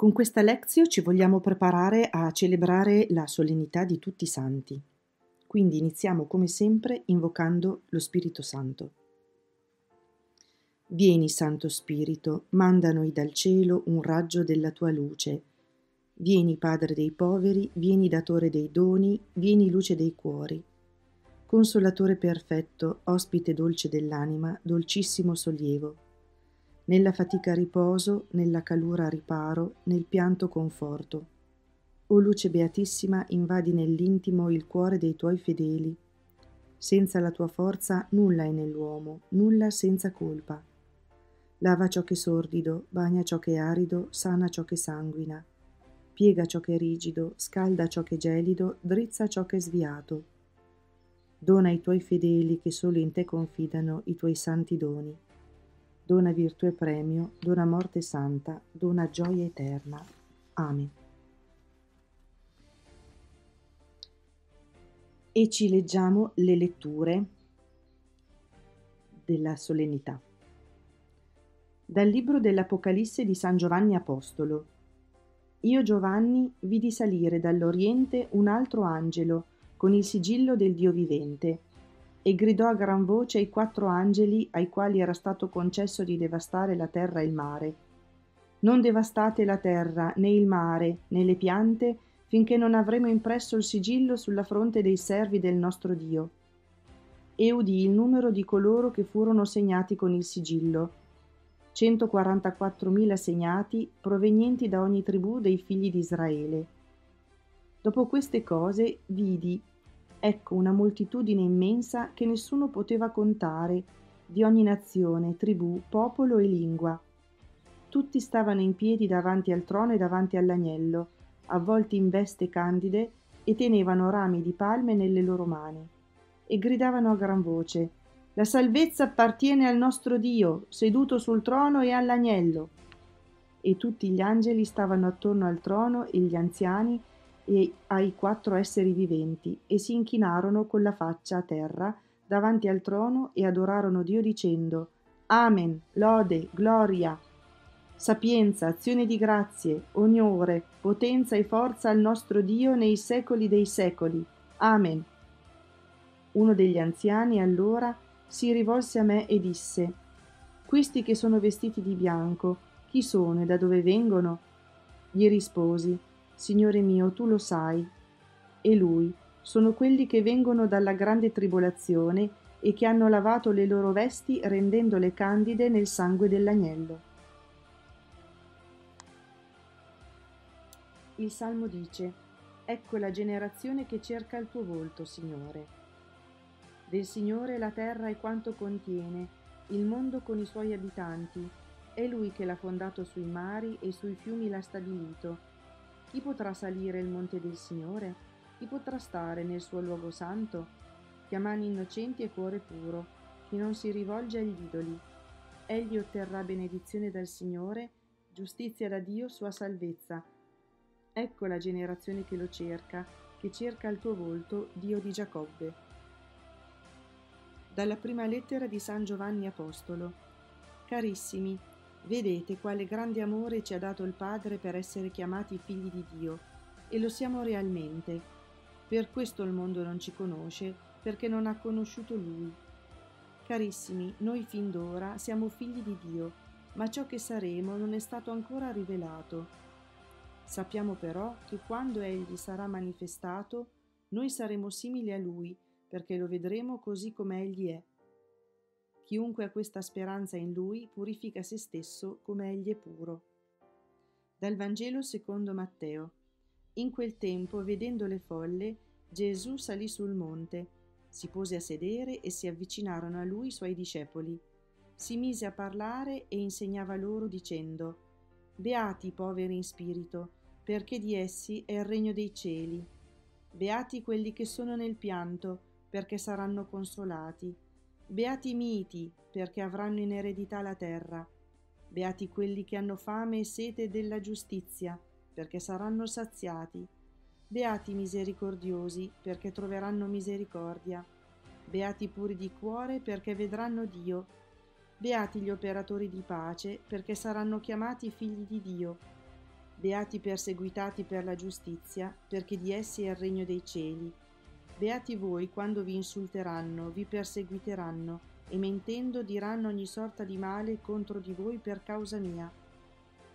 Con questa lezione ci vogliamo preparare a celebrare la solennità di tutti i santi. Quindi iniziamo come sempre invocando lo Spirito Santo. Vieni, Santo Spirito, manda noi dal cielo un raggio della tua luce. Vieni, Padre dei poveri, vieni, Datore dei doni, vieni, luce dei cuori. Consolatore perfetto, ospite dolce dell'anima, dolcissimo sollievo nella fatica riposo, nella calura riparo, nel pianto conforto. O luce beatissima, invadi nell'intimo il cuore dei tuoi fedeli. Senza la tua forza nulla è nell'uomo, nulla senza colpa. Lava ciò che è sordido, bagna ciò che è arido, sana ciò che sanguina. Piega ciò che è rigido, scalda ciò che è gelido, drizza ciò che è sviato. Dona ai tuoi fedeli che solo in te confidano i tuoi santi doni dona virtù e premio, dona morte santa, dona gioia eterna. Amen. E ci leggiamo le letture della solennità. Dal libro dell'Apocalisse di San Giovanni Apostolo. Io Giovanni vidi salire dall'Oriente un altro angelo con il sigillo del Dio vivente e gridò a gran voce ai quattro angeli ai quali era stato concesso di devastare la terra e il mare. Non devastate la terra, né il mare, né le piante, finché non avremo impresso il sigillo sulla fronte dei servi del nostro Dio. E udì il numero di coloro che furono segnati con il sigillo. 144.000 segnati provenienti da ogni tribù dei figli di Israele. Dopo queste cose vidi Ecco una moltitudine immensa che nessuno poteva contare, di ogni nazione, tribù, popolo e lingua. Tutti stavano in piedi davanti al trono e davanti all'agnello, avvolti in veste candide, e tenevano rami di palme nelle loro mani. E gridavano a gran voce La salvezza appartiene al nostro Dio, seduto sul trono e all'agnello. E tutti gli angeli stavano attorno al trono e gli anziani e ai quattro esseri viventi e si inchinarono con la faccia a terra davanti al trono e adorarono Dio dicendo Amen, lode, gloria, sapienza, azione di grazie, onore, potenza e forza al nostro Dio nei secoli dei secoli. Amen. Uno degli anziani allora si rivolse a me e disse Questi che sono vestiti di bianco, chi sono e da dove vengono? Gli risposi Signore mio, tu lo sai. E lui, sono quelli che vengono dalla grande tribolazione e che hanno lavato le loro vesti rendendole candide nel sangue dell'agnello. Il Salmo dice, Ecco la generazione che cerca il tuo volto, Signore. Del Signore la terra e quanto contiene, il mondo con i suoi abitanti. È Lui che l'ha fondato sui mari e sui fiumi l'ha stabilito chi potrà salire il monte del Signore? Chi potrà stare nel suo luogo santo? Chi ha mani innocenti e cuore puro, chi non si rivolge agli idoli. Egli otterrà benedizione dal Signore, giustizia da Dio, sua salvezza. Ecco la generazione che lo cerca, che cerca il tuo volto, Dio di Giacobbe. Dalla prima lettera di San Giovanni Apostolo. Carissimi, Vedete quale grande amore ci ha dato il Padre per essere chiamati figli di Dio, e lo siamo realmente. Per questo il mondo non ci conosce, perché non ha conosciuto Lui. Carissimi, noi fin d'ora siamo figli di Dio, ma ciò che saremo non è stato ancora rivelato. Sappiamo però che quando Egli sarà manifestato, noi saremo simili a Lui, perché lo vedremo così come Egli è. Chiunque ha questa speranza in lui purifica se stesso come egli è puro. Dal Vangelo secondo Matteo. In quel tempo, vedendo le folle, Gesù salì sul monte, si pose a sedere e si avvicinarono a lui i suoi discepoli. Si mise a parlare e insegnava loro dicendo, Beati i poveri in spirito, perché di essi è il regno dei cieli. Beati quelli che sono nel pianto, perché saranno consolati. Beati i miti, perché avranno in eredità la terra. Beati quelli che hanno fame e sete della giustizia, perché saranno saziati. Beati i misericordiosi, perché troveranno misericordia. Beati i puri di cuore, perché vedranno Dio. Beati gli operatori di pace, perché saranno chiamati figli di Dio. Beati perseguitati per la giustizia, perché di essi è il regno dei cieli. Beati voi quando vi insulteranno, vi perseguiteranno e mentendo diranno ogni sorta di male contro di voi per causa mia.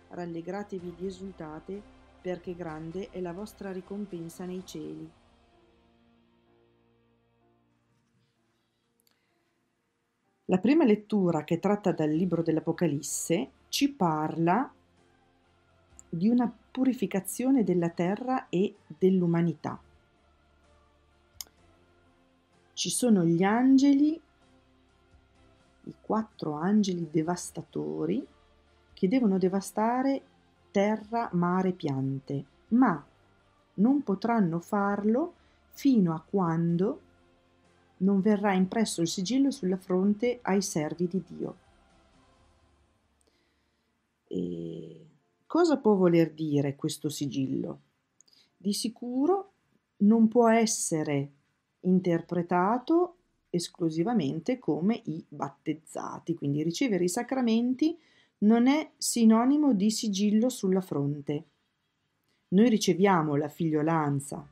Rallegratevi ed esultate, perché grande è la vostra ricompensa nei cieli. La prima lettura che tratta dal libro dell'Apocalisse ci parla di una purificazione della terra e dell'umanità. Ci sono gli angeli, i quattro angeli devastatori che devono devastare terra, mare, piante, ma non potranno farlo fino a quando non verrà impresso il sigillo sulla fronte ai servi di Dio. E Cosa può voler dire questo sigillo? Di sicuro non può essere interpretato esclusivamente come i battezzati, quindi ricevere i sacramenti non è sinonimo di sigillo sulla fronte. Noi riceviamo la figliolanza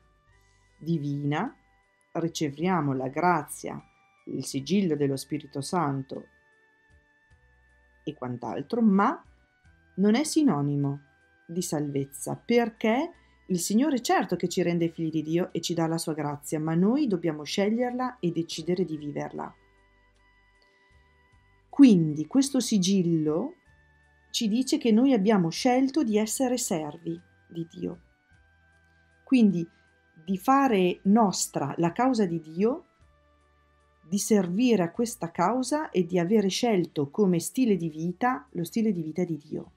divina, riceviamo la grazia, il sigillo dello Spirito Santo e quant'altro, ma non è sinonimo di salvezza, perché il Signore certo che ci rende figli di Dio e ci dà la sua grazia, ma noi dobbiamo sceglierla e decidere di viverla. Quindi questo sigillo ci dice che noi abbiamo scelto di essere servi di Dio. Quindi di fare nostra la causa di Dio, di servire a questa causa e di avere scelto come stile di vita lo stile di vita di Dio.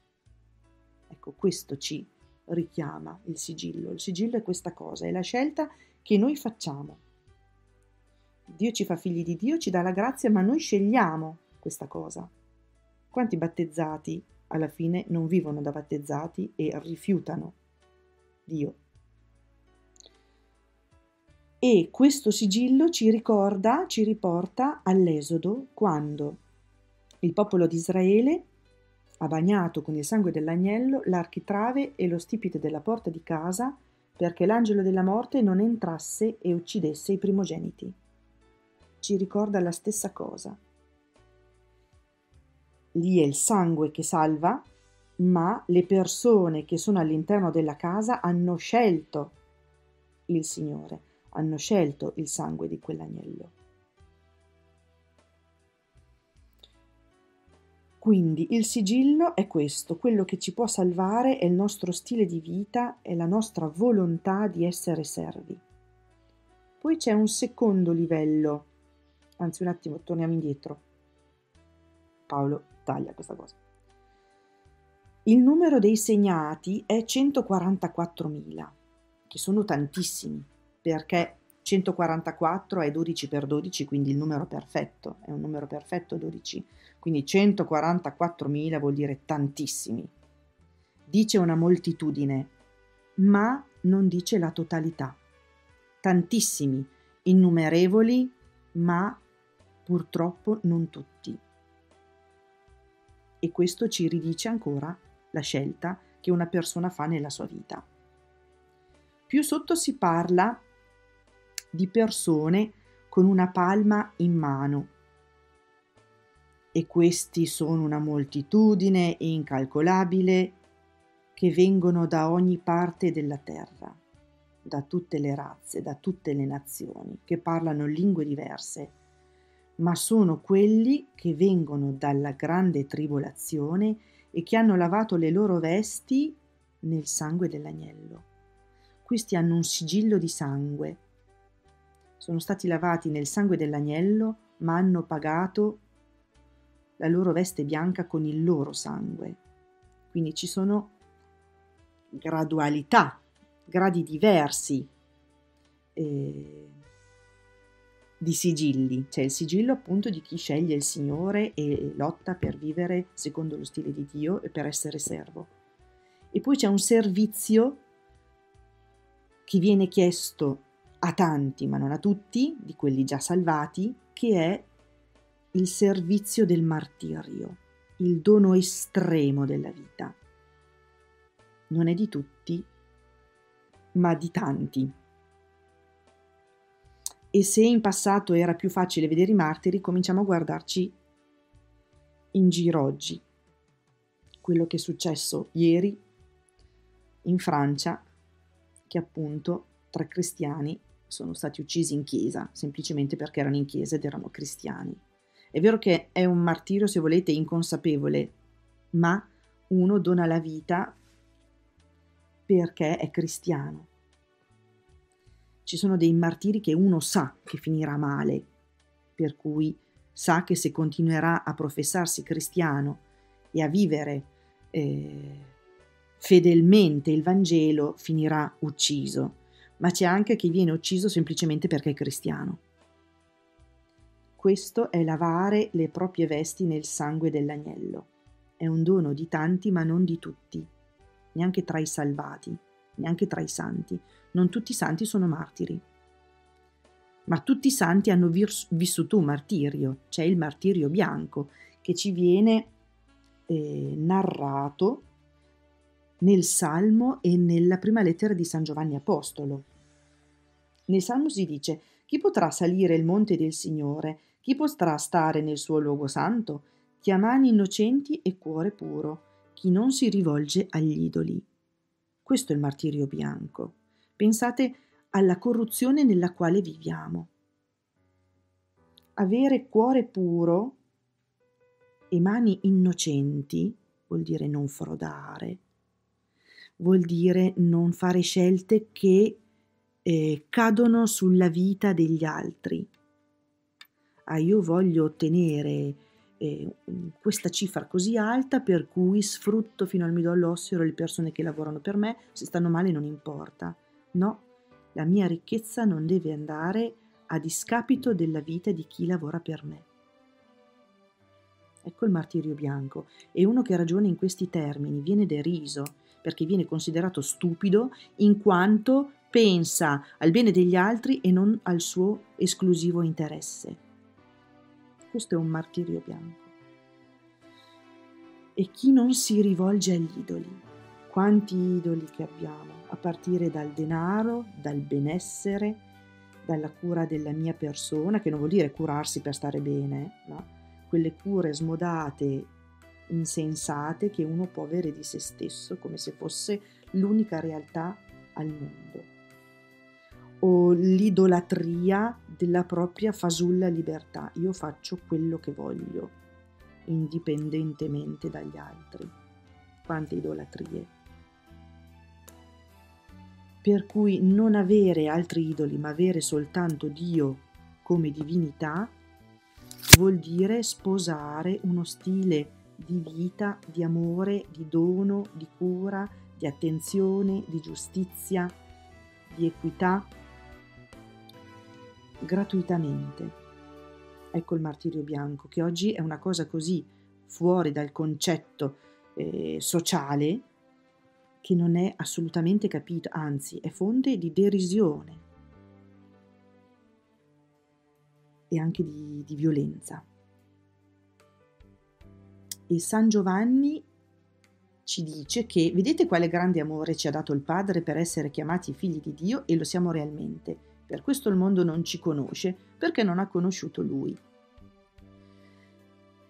Ecco, questo ci richiama il sigillo. Il sigillo è questa cosa, è la scelta che noi facciamo. Dio ci fa figli di Dio, ci dà la grazia, ma noi scegliamo questa cosa. Quanti battezzati alla fine non vivono da battezzati e rifiutano Dio? E questo sigillo ci ricorda, ci riporta all'Esodo quando il popolo di Israele ha bagnato con il sangue dell'agnello l'architrave e lo stipite della porta di casa perché l'angelo della morte non entrasse e uccidesse i primogeniti. Ci ricorda la stessa cosa. Lì è il sangue che salva, ma le persone che sono all'interno della casa hanno scelto il Signore, hanno scelto il sangue di quell'agnello. Quindi il sigillo è questo, quello che ci può salvare è il nostro stile di vita, è la nostra volontà di essere servi. Poi c'è un secondo livello, anzi un attimo, torniamo indietro. Paolo taglia questa cosa. Il numero dei segnati è 144.000, che sono tantissimi, perché 144 è 12 per 12, quindi il numero perfetto, è un numero perfetto 12 quindi 144.000 vuol dire tantissimi. Dice una moltitudine, ma non dice la totalità. Tantissimi, innumerevoli, ma purtroppo non tutti. E questo ci ridice ancora la scelta che una persona fa nella sua vita. Più sotto si parla di persone con una palma in mano, e questi sono una moltitudine incalcolabile che vengono da ogni parte della terra, da tutte le razze, da tutte le nazioni, che parlano lingue diverse, ma sono quelli che vengono dalla grande tribolazione e che hanno lavato le loro vesti nel sangue dell'agnello. Questi hanno un sigillo di sangue. Sono stati lavati nel sangue dell'agnello, ma hanno pagato la loro veste bianca con il loro sangue. Quindi ci sono gradualità, gradi diversi eh, di sigilli. C'è il sigillo appunto di chi sceglie il Signore e lotta per vivere secondo lo stile di Dio e per essere servo. E poi c'è un servizio che viene chiesto a tanti, ma non a tutti, di quelli già salvati, che è il servizio del martirio, il dono estremo della vita. non è di tutti, ma di tanti. E se in passato era più facile vedere i martiri, cominciamo a guardarci in giro oggi. Quello che è successo ieri in Francia, che appunto tre cristiani sono stati uccisi in chiesa, semplicemente perché erano in chiesa ed erano cristiani. È vero che è un martirio, se volete, inconsapevole, ma uno dona la vita perché è cristiano. Ci sono dei martiri che uno sa che finirà male, per cui sa che se continuerà a professarsi cristiano e a vivere eh, fedelmente il Vangelo, finirà ucciso. Ma c'è anche chi viene ucciso semplicemente perché è cristiano. Questo è lavare le proprie vesti nel sangue dell'agnello. È un dono di tanti, ma non di tutti, neanche tra i salvati, neanche tra i santi. Non tutti i santi sono martiri ma tutti i santi hanno vissuto un martirio, c'è il martirio bianco che ci viene eh, narrato nel Salmo e nella prima lettera di San Giovanni Apostolo. Nel Salmo si dice: Chi potrà salire il monte del Signore? Chi potrà stare nel suo luogo santo? Chi ha mani innocenti e cuore puro, chi non si rivolge agli idoli. Questo è il martirio bianco. Pensate alla corruzione nella quale viviamo. Avere cuore puro e mani innocenti vuol dire non frodare, vuol dire non fare scelte che eh, cadono sulla vita degli altri. Ah, io voglio ottenere eh, questa cifra così alta per cui sfrutto fino al midollo osseo le persone che lavorano per me, se stanno male non importa. No, la mia ricchezza non deve andare a discapito della vita di chi lavora per me. Ecco il martirio bianco. E uno che ragiona in questi termini viene deriso, perché viene considerato stupido in quanto pensa al bene degli altri e non al suo esclusivo interesse. Questo è un martirio bianco. E chi non si rivolge agli idoli? Quanti idoli che abbiamo? a partire dal denaro, dal benessere, dalla cura della mia persona, che non vuol dire curarsi per stare bene, no? quelle cure smodate, insensate che uno può avere di se stesso come se fosse l'unica realtà al mondo. O l'idolatria della propria fasulla libertà. Io faccio quello che voglio, indipendentemente dagli altri. Quante idolatrie per cui non avere altri idoli ma avere soltanto Dio come divinità vuol dire sposare uno stile di vita, di amore, di dono, di cura, di attenzione, di giustizia, di equità, gratuitamente. Ecco il martirio bianco, che oggi è una cosa così fuori dal concetto eh, sociale che non è assolutamente capito, anzi è fonte di derisione e anche di, di violenza. E San Giovanni ci dice che vedete quale grande amore ci ha dato il Padre per essere chiamati figli di Dio e lo siamo realmente. Per questo il mondo non ci conosce, perché non ha conosciuto Lui.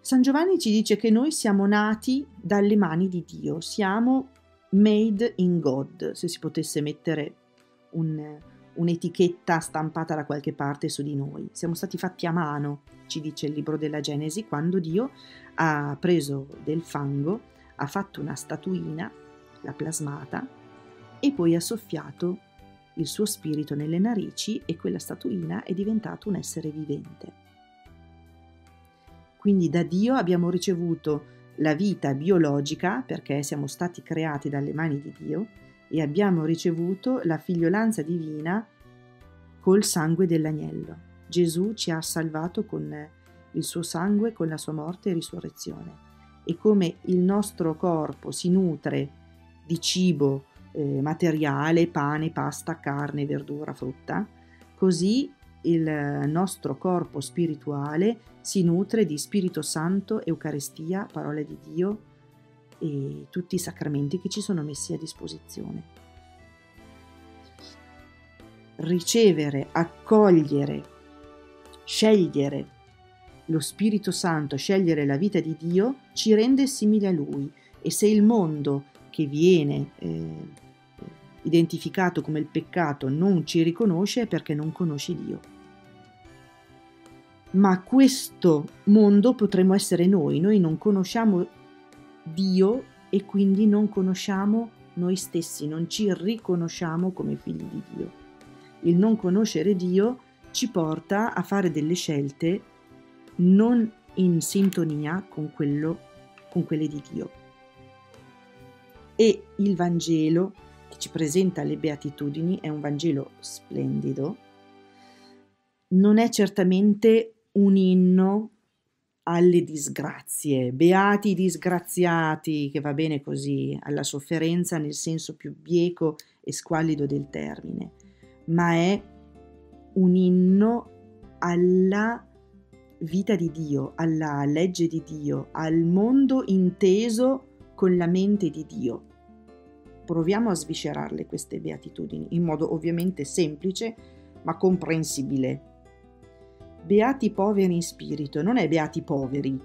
San Giovanni ci dice che noi siamo nati dalle mani di Dio, siamo Made in God, se si potesse mettere un, un'etichetta stampata da qualche parte su di noi. Siamo stati fatti a mano, ci dice il libro della Genesi, quando Dio ha preso del fango, ha fatto una statuina, l'ha plasmata e poi ha soffiato il suo spirito nelle narici e quella statuina è diventata un essere vivente. Quindi da Dio abbiamo ricevuto la vita biologica, perché siamo stati creati dalle mani di Dio, e abbiamo ricevuto la figliolanza divina col sangue dell'agnello. Gesù ci ha salvato con il suo sangue, con la sua morte e risurrezione. E come il nostro corpo si nutre di cibo eh, materiale, pane, pasta, carne, verdura, frutta, così il nostro corpo spirituale si nutre di Spirito Santo, Eucaristia, parole di Dio e tutti i sacramenti che ci sono messi a disposizione. Ricevere, accogliere, scegliere lo Spirito Santo, scegliere la vita di Dio, ci rende simili a Lui e se il mondo che viene eh, identificato come il peccato non ci riconosce è perché non conosci Dio. Ma questo mondo potremmo essere noi, noi non conosciamo Dio e quindi non conosciamo noi stessi, non ci riconosciamo come figli di Dio. Il non conoscere Dio ci porta a fare delle scelte non in sintonia con, quello, con quelle di Dio. E il Vangelo che ci presenta le beatitudini è un Vangelo splendido, non è certamente un inno alle disgrazie, beati disgraziati, che va bene così, alla sofferenza nel senso più bieco e squallido del termine, ma è un inno alla vita di Dio, alla legge di Dio, al mondo inteso con la mente di Dio. Proviamo a sviscerarle queste beatitudini in modo ovviamente semplice ma comprensibile. Beati poveri in spirito, non è beati poveri,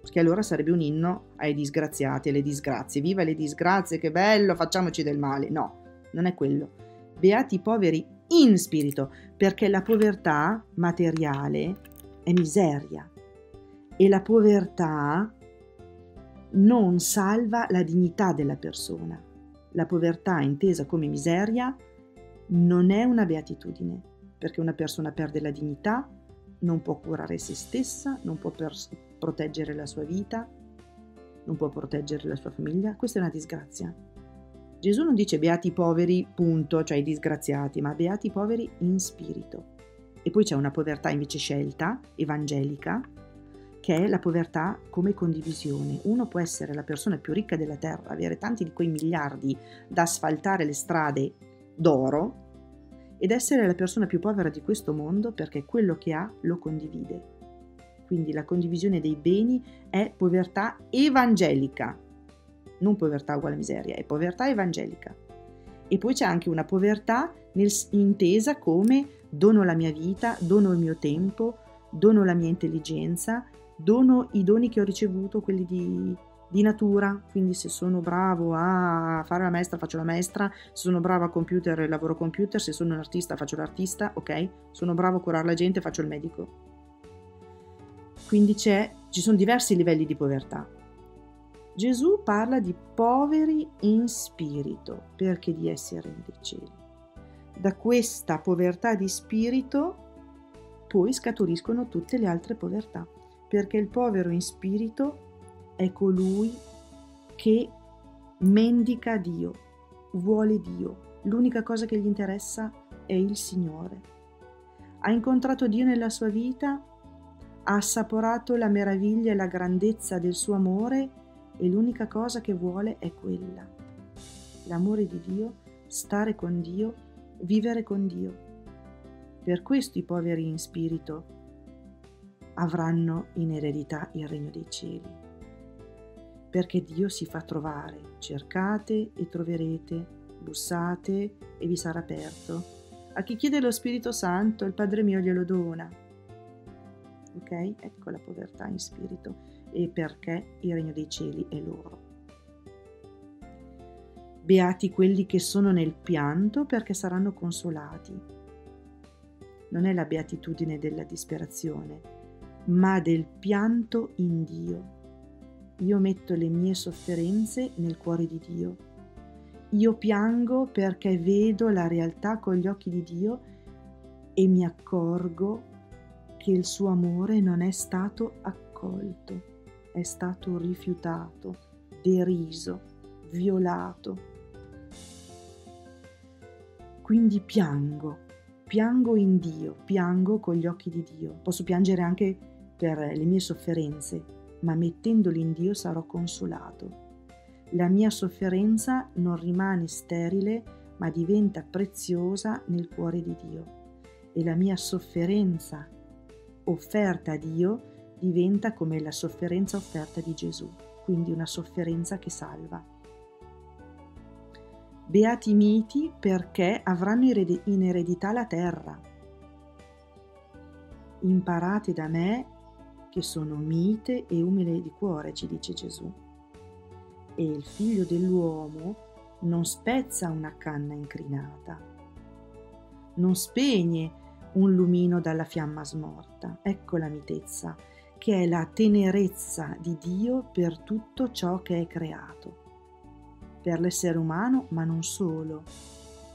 perché allora sarebbe un inno ai disgraziati, alle disgrazie. Viva le disgrazie, che bello, facciamoci del male. No, non è quello. Beati poveri in spirito, perché la povertà materiale è miseria e la povertà non salva la dignità della persona. La povertà intesa come miseria non è una beatitudine, perché una persona perde la dignità, non può curare se stessa, non può pers- proteggere la sua vita, non può proteggere la sua famiglia. Questa è una disgrazia. Gesù non dice beati i poveri, punto, cioè i disgraziati, ma beati i poveri in spirito. E poi c'è una povertà invece scelta, evangelica, che è la povertà come condivisione. Uno può essere la persona più ricca della terra, avere tanti di quei miliardi da asfaltare le strade d'oro ed essere la persona più povera di questo mondo perché quello che ha lo condivide. Quindi la condivisione dei beni è povertà evangelica, non povertà uguale miseria, è povertà evangelica. E poi c'è anche una povertà nel, intesa come dono la mia vita, dono il mio tempo, dono la mia intelligenza, dono i doni che ho ricevuto, quelli di, di natura, quindi se sono bravo a fare la maestra faccio la maestra, se sono bravo a computer lavoro computer, se sono un artista faccio l'artista, ok? Sono bravo a curare la gente faccio il medico. Quindi ci sono diversi livelli di povertà. Gesù parla di poveri in spirito perché di essere dei cieli. Da questa povertà di spirito poi scaturiscono tutte le altre povertà, perché il povero in spirito è colui che mendica Dio, vuole Dio, l'unica cosa che gli interessa è il Signore. Ha incontrato Dio nella sua vita, ha assaporato la meraviglia e la grandezza del suo amore e l'unica cosa che vuole è quella. L'amore di Dio, stare con Dio, vivere con Dio. Per questo i poveri in spirito avranno in eredità il regno dei cieli. Perché Dio si fa trovare, cercate e troverete, bussate e vi sarà aperto. A chi chiede lo Spirito Santo, il Padre mio glielo dona. Ok? Ecco la povertà in spirito e perché il regno dei cieli è loro. Beati quelli che sono nel pianto perché saranno consolati. Non è la beatitudine della disperazione, ma del pianto in Dio. Io metto le mie sofferenze nel cuore di Dio. Io piango perché vedo la realtà con gli occhi di Dio e mi accorgo che il suo amore non è stato accolto è stato rifiutato, deriso, violato. Quindi piango, piango in Dio, piango con gli occhi di Dio. Posso piangere anche per le mie sofferenze, ma mettendoli in Dio sarò consolato. La mia sofferenza non rimane sterile, ma diventa preziosa nel cuore di Dio. E la mia sofferenza offerta a Dio diventa come la sofferenza offerta di Gesù. quindi una sofferenza che salva. Beati i miti perché avranno in eredità la terra. Imparate da me che sono mite e umile di cuore, ci dice Gesù. E il figlio dell'uomo non spezza una canna incrinata, non spegne un lumino dalla fiamma smorta. Ecco la mitezza, che è la tenerezza di Dio per tutto ciò che è creato per l'essere umano, ma non solo,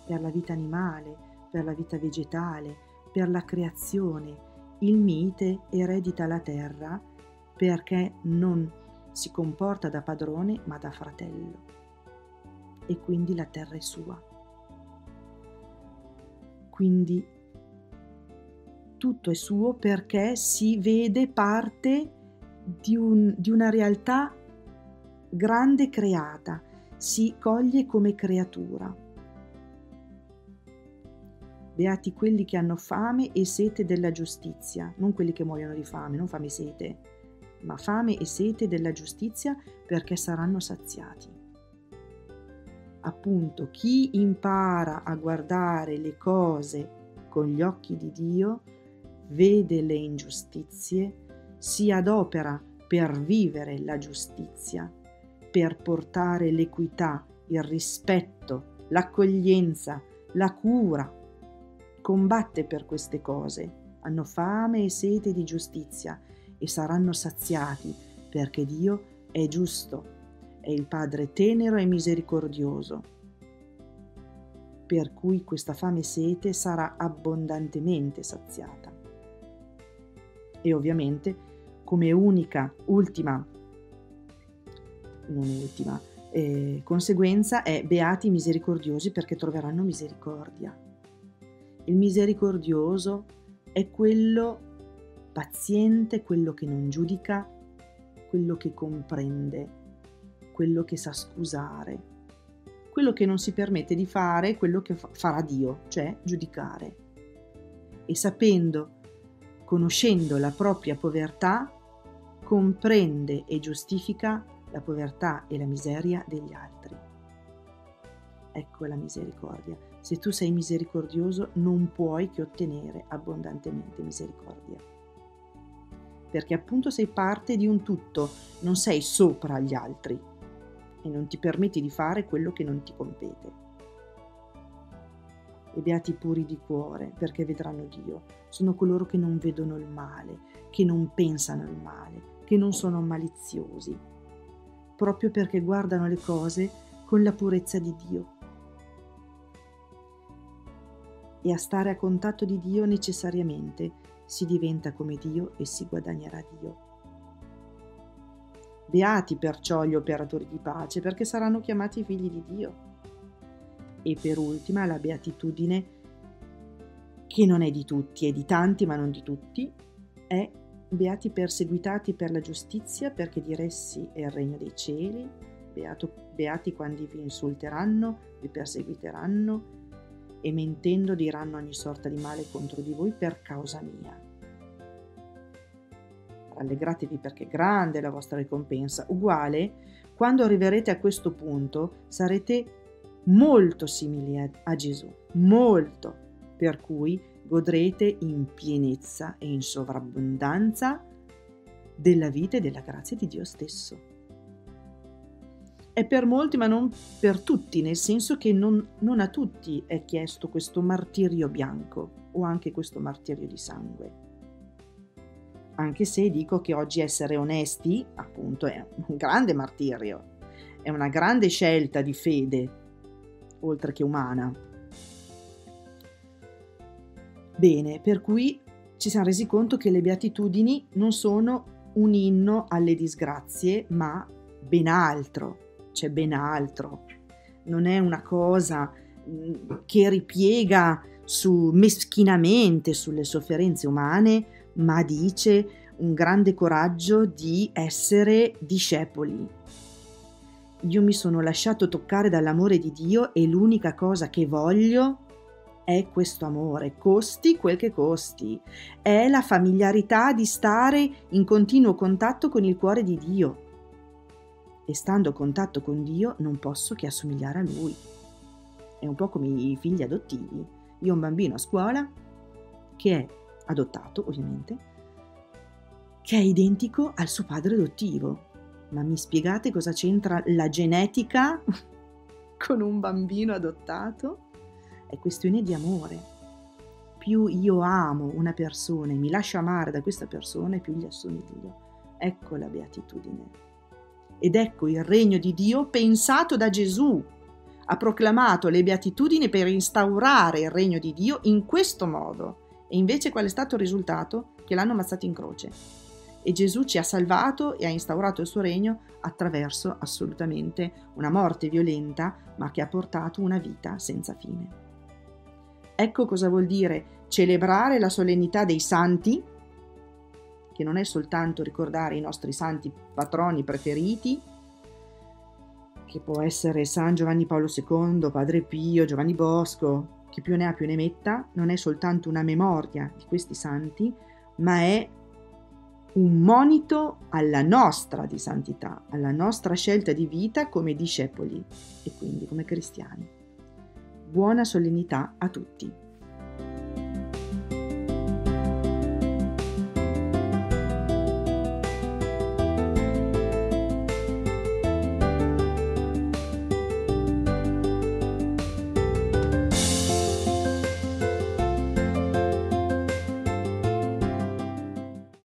per la vita animale, per la vita vegetale, per la creazione. Il mite eredita la terra perché non si comporta da padrone ma da fratello e quindi la terra è sua. Quindi tutto è suo perché si vede parte di, un, di una realtà grande creata si coglie come creatura. Beati quelli che hanno fame e sete della giustizia, non quelli che muoiono di fame, non fame e sete, ma fame e sete della giustizia perché saranno saziati. Appunto, chi impara a guardare le cose con gli occhi di Dio, vede le ingiustizie, si adopera per vivere la giustizia per portare l'equità, il rispetto, l'accoglienza, la cura. Combatte per queste cose, hanno fame e sete di giustizia e saranno saziati perché Dio è giusto, è il Padre tenero e misericordioso. Per cui questa fame e sete sarà abbondantemente saziata. E ovviamente, come unica, ultima non ultima, eh, conseguenza è beati misericordiosi perché troveranno misericordia. Il misericordioso è quello paziente, quello che non giudica, quello che comprende, quello che sa scusare, quello che non si permette di fare quello che farà Dio, cioè giudicare. E sapendo, conoscendo la propria povertà, comprende e giustifica la povertà e la miseria degli altri. Ecco la misericordia. Se tu sei misericordioso non puoi che ottenere abbondantemente misericordia. Perché appunto sei parte di un tutto, non sei sopra gli altri e non ti permetti di fare quello che non ti compete. E beati puri di cuore, perché vedranno Dio. Sono coloro che non vedono il male, che non pensano il male, che non sono maliziosi, proprio perché guardano le cose con la purezza di Dio. E a stare a contatto di Dio necessariamente si diventa come Dio e si guadagnerà Dio. Beati perciò gli operatori di pace perché saranno chiamati figli di Dio. E per ultima la beatitudine, che non è di tutti, è di tanti ma non di tutti, è Beati perseguitati per la giustizia, perché di essi è il regno dei cieli. Beato, beati quando vi insulteranno, vi perseguiteranno e mentendo diranno ogni sorta di male contro di voi per causa mia. Rallegratevi perché è grande la vostra ricompensa. Uguale, quando arriverete a questo punto sarete molto simili a, a Gesù, molto, per cui godrete in pienezza e in sovrabbondanza della vita e della grazia di Dio stesso. È per molti, ma non per tutti, nel senso che non, non a tutti è chiesto questo martirio bianco o anche questo martirio di sangue. Anche se dico che oggi essere onesti, appunto, è un grande martirio, è una grande scelta di fede, oltre che umana, Bene, per cui ci siamo resi conto che le beatitudini non sono un inno alle disgrazie, ma ben altro, c'è ben altro. Non è una cosa che ripiega su meschinamente sulle sofferenze umane, ma dice un grande coraggio di essere discepoli. Io mi sono lasciato toccare dall'amore di Dio e l'unica cosa che voglio è questo amore, costi quel che costi, è la familiarità di stare in continuo contatto con il cuore di Dio. E stando a contatto con Dio non posso che assomigliare a Lui. È un po' come i figli adottivi. Io ho un bambino a scuola che è adottato, ovviamente, che è identico al suo padre adottivo. Ma mi spiegate cosa c'entra la genetica con un bambino adottato? È questione di amore. Più io amo una persona e mi lascio amare da questa persona, più gli assomiglio. Ecco la beatitudine. Ed ecco il regno di Dio pensato da Gesù. Ha proclamato le beatitudini per instaurare il regno di Dio in questo modo. E invece qual è stato il risultato? Che l'hanno ammazzato in croce. E Gesù ci ha salvato e ha instaurato il suo regno attraverso assolutamente una morte violenta, ma che ha portato una vita senza fine. Ecco cosa vuol dire celebrare la solennità dei santi, che non è soltanto ricordare i nostri santi patroni preferiti, che può essere San Giovanni Paolo II, Padre Pio, Giovanni Bosco, chi più ne ha più ne metta, non è soltanto una memoria di questi santi, ma è un monito alla nostra di santità, alla nostra scelta di vita come discepoli e quindi come cristiani. Buona solennità a tutti.